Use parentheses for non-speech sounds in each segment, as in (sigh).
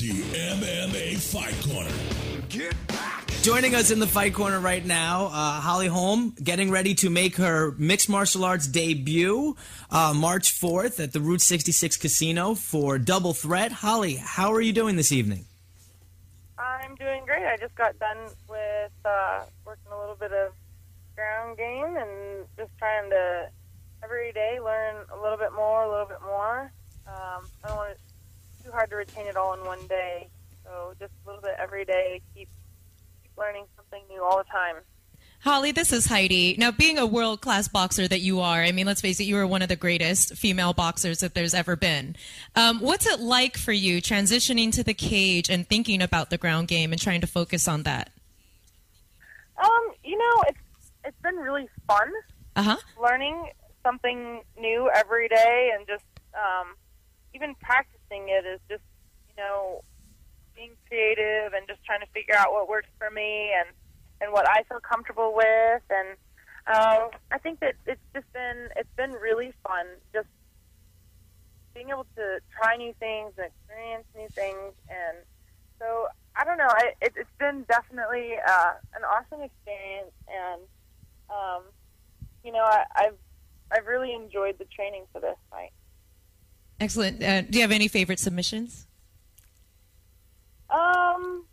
The MMA Fight Corner. Get back. Joining us in the fight corner right now, uh, Holly Holm, getting ready to make her mixed martial arts debut uh, March 4th at the Route 66 Casino for Double Threat. Holly, how are you doing this evening? I'm doing great. I just got done with uh, working a little bit of ground game and just trying to every day learn a little bit more, a little bit more. Um, I don't want it too hard to retain it all in one day, so just a little bit every day. Keep keep learning something new all the time. Holly, this is Heidi. Now, being a world class boxer that you are, I mean, let's face it, you are one of the greatest female boxers that there's ever been. Um, what's it like for you transitioning to the cage and thinking about the ground game and trying to focus on that? Um, you know, it's it's been really fun Uh huh. learning something new every day, and just um, even practicing it is just you know being creative and just trying to figure out what works for me and and what I feel comfortable with, and uh, I think that it's just been it's been really fun just being able to try new things and experience new things, and so I don't know. I, it, it's been definitely uh, an awesome experience, and um, you know I, I've I've really enjoyed the training for this fight. Excellent. Uh, do you have any favorite submissions? Um,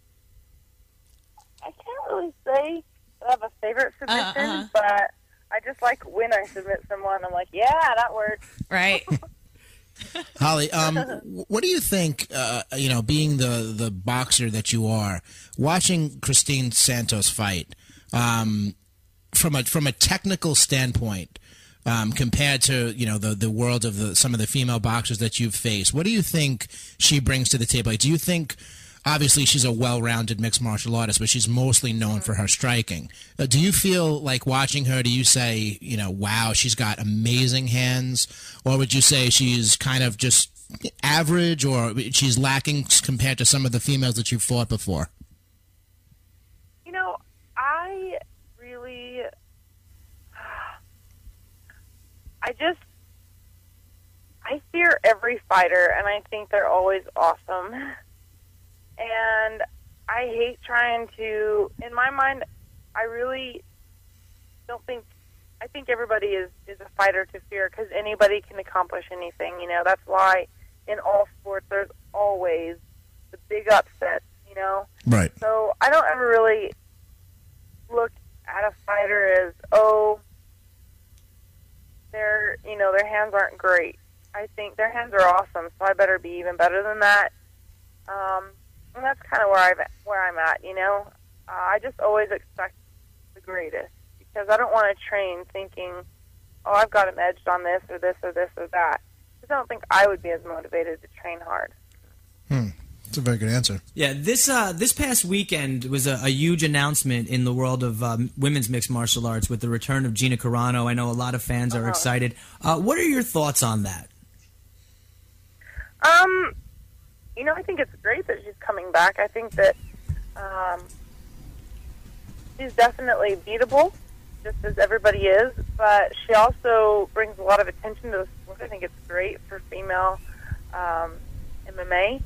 I can't really say I have a favorite submission, uh-huh. but I just like when I submit someone, I'm like, yeah, that works. Right. (laughs) Holly, um, (laughs) what do you think? Uh, you know, being the the boxer that you are, watching Christine Santos fight, um, from a from a technical standpoint, um, compared to you know the the world of the some of the female boxers that you've faced, what do you think she brings to the table? Like, do you think? Obviously, she's a well-rounded mixed martial artist, but she's mostly known for her striking. Uh, do you feel like watching her? Do you say, you know, wow, she's got amazing hands, or would you say she's kind of just average, or she's lacking compared to some of the females that you've fought before? You know, I really, I just, I fear every fighter, and I think they're always awesome. And I hate trying to, in my mind, I really don't think, I think everybody is, is a fighter to fear because anybody can accomplish anything. You know, that's why in all sports there's always the big upsets, you know? Right. So I don't ever really look at a fighter as, oh, their you know their hands aren't great. I think their hands are awesome, so I better be even better than that. Um, and that's kind of where I'm where I'm at. You know, uh, I just always expect the greatest because I don't want to train thinking, oh, I've got him edged on this or this or this or that. I don't think I would be as motivated to train hard. Hmm. That's a very good answer. Yeah, this uh, this past weekend was a, a huge announcement in the world of um, women's mixed martial arts with the return of Gina Carano. I know a lot of fans are excited. Uh, what are your thoughts on that? Um, you know, I think it's great that she's coming back. I think that um, she's definitely beatable, just as everybody is. But she also brings a lot of attention to the sport. I think it's great for female um, MMA.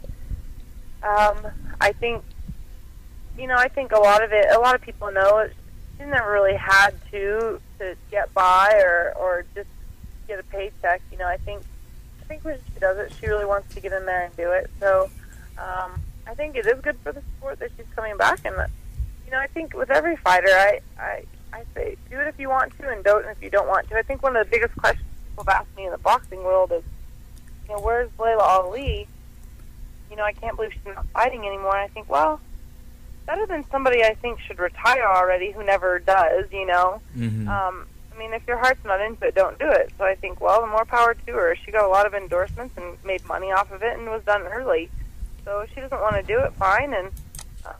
Um, I think, you know, I think a lot of it. A lot of people know it. She never really had to to get by or or just get a paycheck. You know, I think I think when she does it, she really wants to get in there and do it. So um, I think it is good for the sport that she's coming back. And you know, I think with every fighter, I I I say do it if you want to, and don't if you don't want to. I think one of the biggest questions people have asked me in the boxing world is, you know, where's Laila Ali? You know, I can't believe she's not fighting anymore. And I think, well, better than somebody I think should retire already who never does. You know. Mm-hmm. Um, I mean, if your heart's not into it, don't do it. So I think, well, the more power to her. She got a lot of endorsements and made money off of it and was done early. So if she doesn't want to do it, fine. And,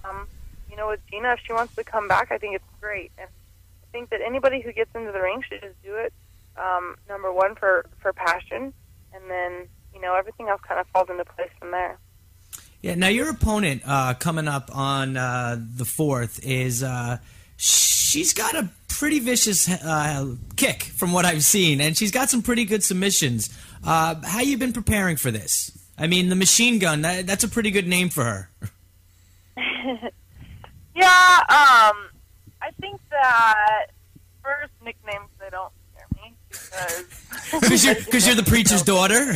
um, you know, with Gina, if she wants to come back, I think it's great. And I think that anybody who gets into the ring should just do it, um, number one, for, for passion. And then, you know, everything else kind of falls into place from there. Yeah. Now your opponent uh, coming up on uh, the fourth is uh, she's got a pretty vicious uh, kick from what I've seen, and she's got some pretty good submissions. Uh, how you been preparing for this? I mean, the machine gun. That, that's a pretty good name for her. (laughs) Yeah, um, I think that first nicknames they don't scare me because, (laughs) Because you're, 'cause you're the (laughs) preacher's daughter.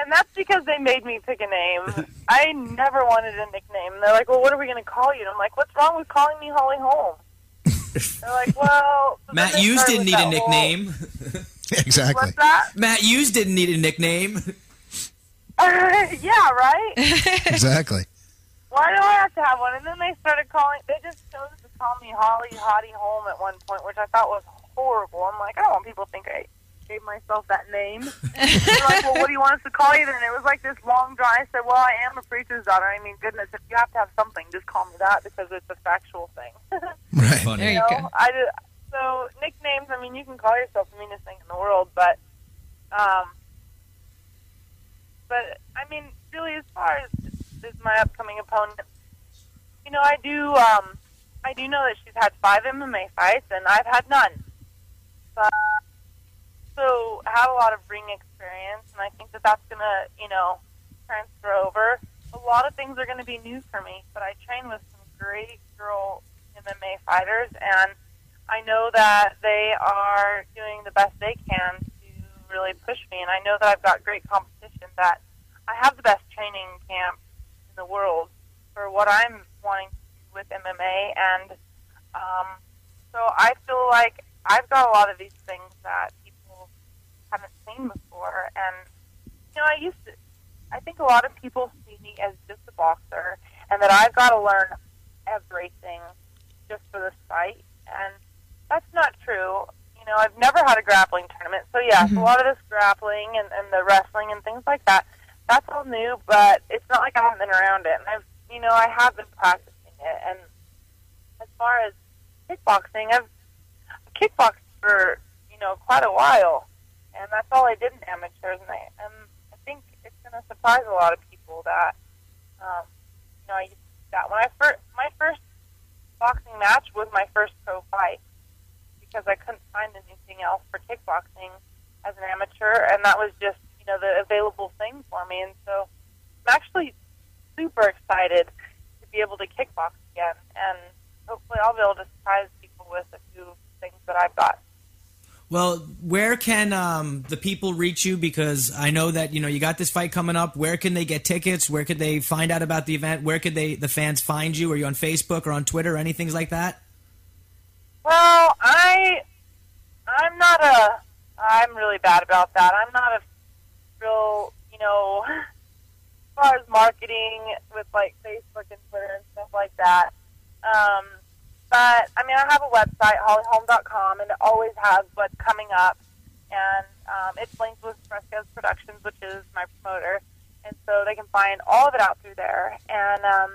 And that's because they made me pick a name. (laughs) I never wanted a nickname. They're like, "Well, what are we going to call you?" And I'm like, "What's wrong with calling me Holly Holm?" (laughs) They're like, "Well, so Matt Hughes didn't need a that whole- nickname. (laughs) exactly. What's that? Matt Hughes didn't need a nickname. yeah, right. Exactly. Why do I have to have one? And then they started calling. They just chose to call me Holly Hottie Holm at one point, which I thought was horrible. I'm like, I don't want people to think I gave myself that name. (laughs) Like, well, what do you want us to call you then? It was like this long draw. I said, well, I am a preacher's daughter. I mean, goodness, if you have to have something, just call me that because it's a factual thing. (laughs) Right. Funny. There you know, go. I just, so nicknames. I mean, you can call yourself the meanest thing in the world, but um, but I mean, really, as far as is my upcoming opponent, you know, I do um, I do know that she's had five MMA fights, and I've had none. But so I have a lot of ring experience, and I think that that's gonna, you know, transfer over. A lot of things are going to be new for me, but I train with some great girl MMA fighters, and I know that they are doing the best they can to really push me. And I know that I've got great competition. That I have the best training camp in the world for what I'm wanting to do with MMA, and um, so I feel like I've got a lot of these things that seen before. And you know, I used to. I think a lot of people see me as just a boxer, and that I've got to learn everything just for this fight, and that's not true. You know, I've never had a grappling tournament, so yes, a mm-hmm. lot of this grappling and, and the wrestling and things like that, that's all new. But it's not like I haven't been around it, and I've, you know, I have been practicing it. And as far as kickboxing, I've kickboxed for you know quite a while, and that's all I did in amateurs, and I, and I think it's going to surprise a lot of people that, um, you know, I used that when I first my first boxing match was my first pro fight because I couldn't find anything else for kickboxing as an amateur, and that was just you know the available thing for me. And so I'm actually super excited to be able to kickbox again, and hopefully I'll be able to surprise people with a few things that I've got. Well, where can um, the people reach you? Because I know that you know you got this fight coming up. Where can they get tickets? Where could they find out about the event? Where could they the fans find you? Are you on Facebook or on Twitter or anything like that? Well, I I'm not a I'm really bad about that. I'm not a real, you know, as far as marketing with like Facebook and Twitter and stuff like that. Um, but mean, I have a website, hollyholm.com, and it always has what's coming up, and um, it's linked with Fresquez Productions, which is my promoter, and so they can find all of it out through there. And um,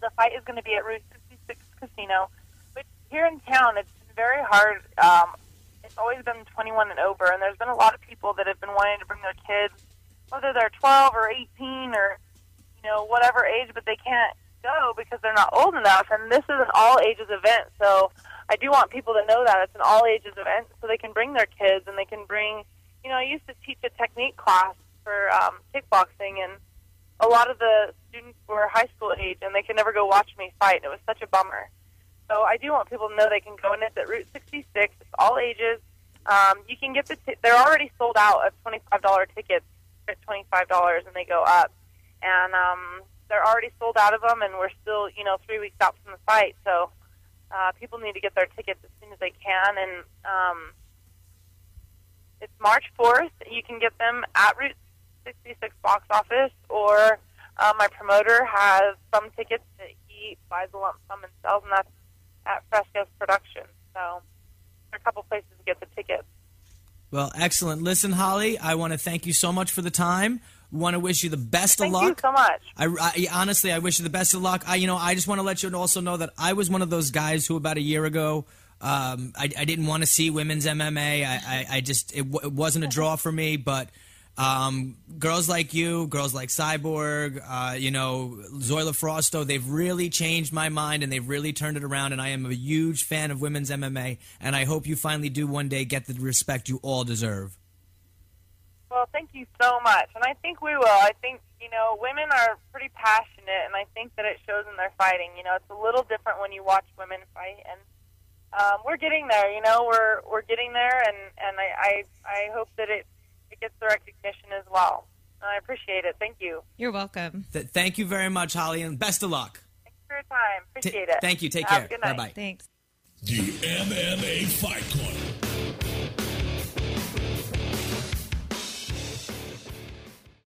the fight is going to be at Route 66 Casino, which here in town, it's been very hard. Um, it's always been 21 and over, and there's been a lot of people that have been wanting to bring their kids, whether they're 12 or 18 or you know whatever age, but they can't go because they're not old enough. And this is an all ages event, so I do want people to know that it's an all ages event, so they can bring their kids and they can bring. You know, I used to teach a technique class for um, kickboxing, and a lot of the students were high school age, and they could never go watch me fight. It was such a bummer. So I do want people to know they can go, and it's at Route 66. It's all ages. Um, you can get the. T- they're already sold out of twenty-five dollar tickets at twenty-five dollars, and they go up. And um, they're already sold out of them, and we're still, you know, three weeks out from the fight. So uh, people need to get their tickets as soon as they can. And um, it's March fourth. You can get them at Route 66 box office, or uh, my promoter has some tickets that he buys a lump sum and sells, and that's at Fresquez Production. So there are a couple places to get the tickets. Well, excellent. Listen, Holly, I want to thank you so much for the time. Want to wish you the best of luck. Thank you so much. I, I- honestly, I wish you the best of luck. I, you know, I just want to let you also know that I was one of those guys who about a year ago, um, I, I didn't want to see women's MMA. I, I, I just it, w- it wasn't a draw for me. But um, girls like you, girls like Cyborg, uh, you know, Zoila Frausto, they've really changed my mind and they've really turned it around. And I am a huge fan of women's MMA. And I hope you finally do one day get the respect you all deserve. Well, Well, thank you so much, and I think we will. I think you know women are pretty passionate, and I think that it shows in their fighting. You know, it's a little different when you watch women fight, and um, we're getting there. You know, we're we're getting there, and and I I, I hope that it it gets the recognition as well. I appreciate it. Thank you. You're welcome. Th- thank you very much, Holly, and best of luck. Thanks for your time. Ta- Appreciate it. Thank you. Take Have care. good night. Bye bye. Thanks. The MMA Fight Corner.